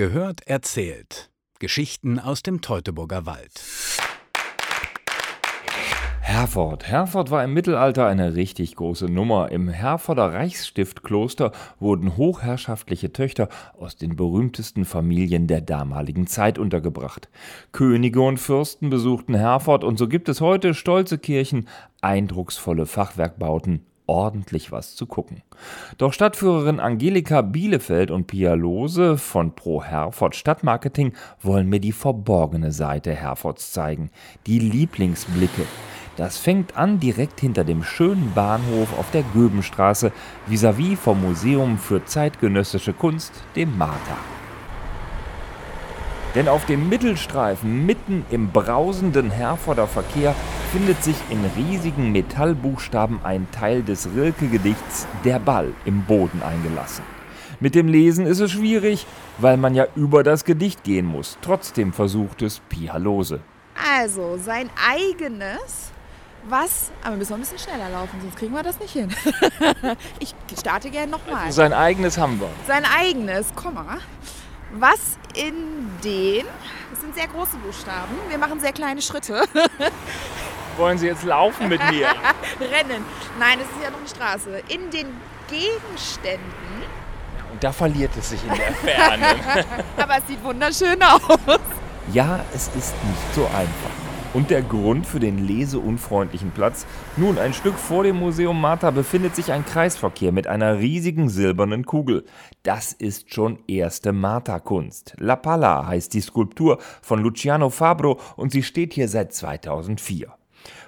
Gehört erzählt. Geschichten aus dem Teutoburger Wald. Herford. Herford war im Mittelalter eine richtig große Nummer. Im Herforder Reichsstiftkloster wurden hochherrschaftliche Töchter aus den berühmtesten Familien der damaligen Zeit untergebracht. Könige und Fürsten besuchten Herford und so gibt es heute stolze Kirchen, eindrucksvolle Fachwerkbauten ordentlich was zu gucken. Doch Stadtführerin Angelika Bielefeld und Pia Lose von Pro Herford Stadtmarketing wollen mir die verborgene Seite Herfords zeigen, die Lieblingsblicke. Das fängt an direkt hinter dem schönen Bahnhof auf der Göbenstraße, vis-à-vis vom Museum für zeitgenössische Kunst, dem Martha. Denn auf dem Mittelstreifen, mitten im brausenden Herforder Verkehr, findet sich in riesigen Metallbuchstaben ein Teil des Rilke-Gedichts Der Ball im Boden eingelassen. Mit dem Lesen ist es schwierig, weil man ja über das Gedicht gehen muss. Trotzdem versucht es Pia Lose. Also, sein eigenes, was. Aber wir müssen noch ein bisschen schneller laufen, sonst kriegen wir das nicht hin. ich starte gerne nochmal. Sein eigenes haben wir. Sein eigenes, Komma. Was in den. Das sind sehr große Buchstaben. Wir machen sehr kleine Schritte. Wollen Sie jetzt laufen mit mir? Rennen. Nein, es ist ja noch eine Straße. In den Gegenständen. Und da verliert es sich in der Ferne. Aber es sieht wunderschön aus. Ja, es ist nicht so einfach. Und der Grund für den leseunfreundlichen Platz? Nun, ein Stück vor dem Museum Martha befindet sich ein Kreisverkehr mit einer riesigen silbernen Kugel. Das ist schon erste Martha-Kunst. La Palla heißt die Skulptur von Luciano Fabro und sie steht hier seit 2004.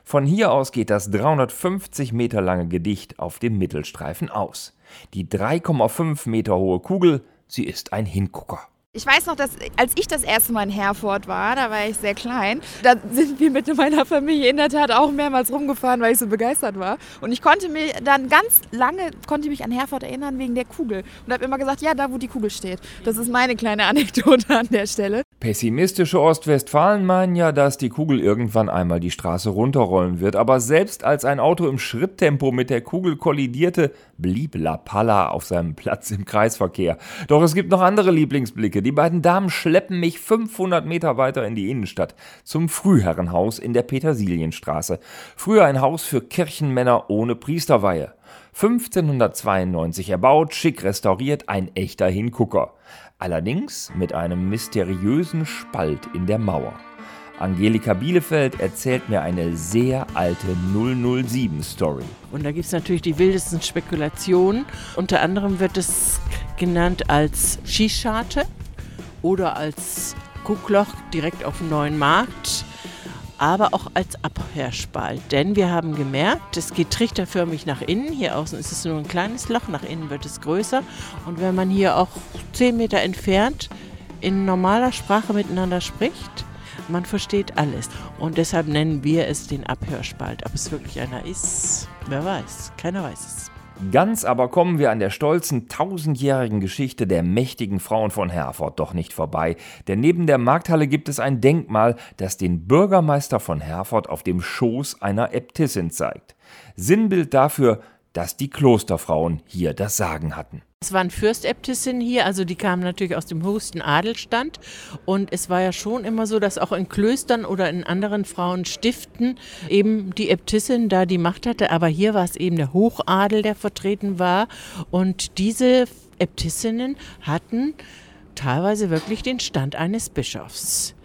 Von hier aus geht das 350 Meter lange Gedicht auf dem Mittelstreifen aus. Die 3,5 Meter hohe Kugel, sie ist ein Hingucker. Ich weiß noch, dass als ich das erste Mal in Herford war, da war ich sehr klein, da sind wir mit meiner Familie in der Tat auch mehrmals rumgefahren, weil ich so begeistert war. Und ich konnte mir dann ganz lange, konnte mich an Herford erinnern wegen der Kugel. Und habe immer gesagt, ja, da wo die Kugel steht. Das ist meine kleine Anekdote an der Stelle. Pessimistische Ostwestfalen meinen ja, dass die Kugel irgendwann einmal die Straße runterrollen wird. Aber selbst als ein Auto im Schritttempo mit der Kugel kollidierte, blieb La Palla auf seinem Platz im Kreisverkehr. Doch es gibt noch andere Lieblingsblicke. Die beiden Damen schleppen mich 500 Meter weiter in die Innenstadt, zum Frühherrenhaus in der Petersilienstraße. Früher ein Haus für Kirchenmänner ohne Priesterweihe. 1592 erbaut, schick restauriert, ein echter Hingucker. Allerdings mit einem mysteriösen Spalt in der Mauer. Angelika Bielefeld erzählt mir eine sehr alte 007-Story. Und da gibt es natürlich die wildesten Spekulationen. Unter anderem wird es genannt als Schießscharte oder als Guckloch direkt auf dem neuen Markt, aber auch als Abhörspalt. Denn wir haben gemerkt, es geht trichterförmig nach innen. Hier außen ist es nur ein kleines Loch, nach innen wird es größer. Und wenn man hier auch 10 Meter entfernt in normaler Sprache miteinander spricht, man versteht alles. Und deshalb nennen wir es den Abhörspalt. Ob es wirklich einer ist, wer weiß. Keiner weiß es. Ganz aber kommen wir an der stolzen tausendjährigen Geschichte der mächtigen Frauen von Herford doch nicht vorbei, denn neben der Markthalle gibt es ein Denkmal, das den Bürgermeister von Herford auf dem Schoß einer Äbtissin zeigt. Sinnbild dafür, dass die Klosterfrauen hier das Sagen hatten. Es waren Fürstäbtissinnen hier, also die kamen natürlich aus dem höchsten Adelstand. Und es war ja schon immer so, dass auch in Klöstern oder in anderen Frauenstiften eben die Äbtissin da die Macht hatte. Aber hier war es eben der Hochadel, der vertreten war. Und diese Äbtissinnen hatten teilweise wirklich den Stand eines Bischofs.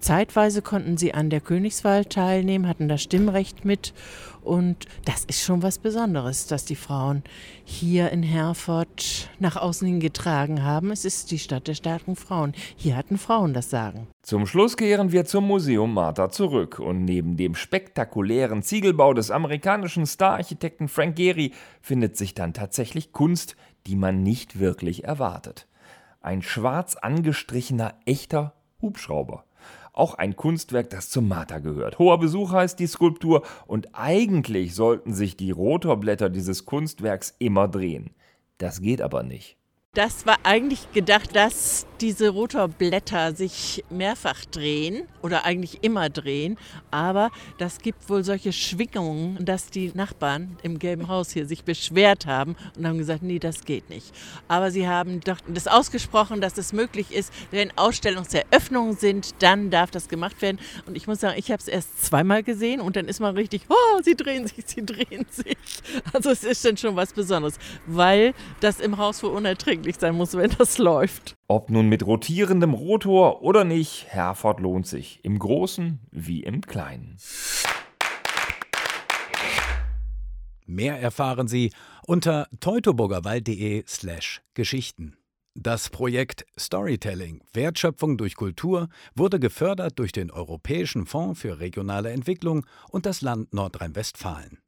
Zeitweise konnten sie an der Königswahl teilnehmen, hatten das Stimmrecht mit. Und das ist schon was Besonderes, dass die Frauen hier in Herford nach außen hin getragen haben. Es ist die Stadt der starken Frauen. Hier hatten Frauen das Sagen. Zum Schluss kehren wir zum Museum Martha zurück. Und neben dem spektakulären Ziegelbau des amerikanischen Stararchitekten Frank Gehry findet sich dann tatsächlich Kunst, die man nicht wirklich erwartet. Ein schwarz angestrichener, echter Hubschrauber. Auch ein Kunstwerk, das zum Martha gehört. Hoher Besuch heißt die Skulptur und eigentlich sollten sich die Rotorblätter dieses Kunstwerks immer drehen. Das geht aber nicht. Das war eigentlich gedacht, dass diese Rotorblätter sich mehrfach drehen oder eigentlich immer drehen. Aber das gibt wohl solche Schwingungen, dass die Nachbarn im gelben Haus hier sich beschwert haben und haben gesagt, nee, das geht nicht. Aber sie haben doch das ausgesprochen, dass es möglich ist, wenn Ausstellungseröffnungen sind, dann darf das gemacht werden. Und ich muss sagen, ich habe es erst zweimal gesehen und dann ist man richtig, oh, sie drehen sich, sie drehen sich. Also es ist dann schon was Besonderes, weil das im Haus wohl unerträglich erträglich sein muss, wenn das läuft. Ob nun mit rotierendem Rotor oder nicht, Herford lohnt sich. Im Großen wie im Kleinen. Mehr erfahren Sie unter teutoburgerwald.de slash Geschichten. Das Projekt Storytelling Wertschöpfung durch Kultur wurde gefördert durch den Europäischen Fonds für regionale Entwicklung und das Land Nordrhein-Westfalen.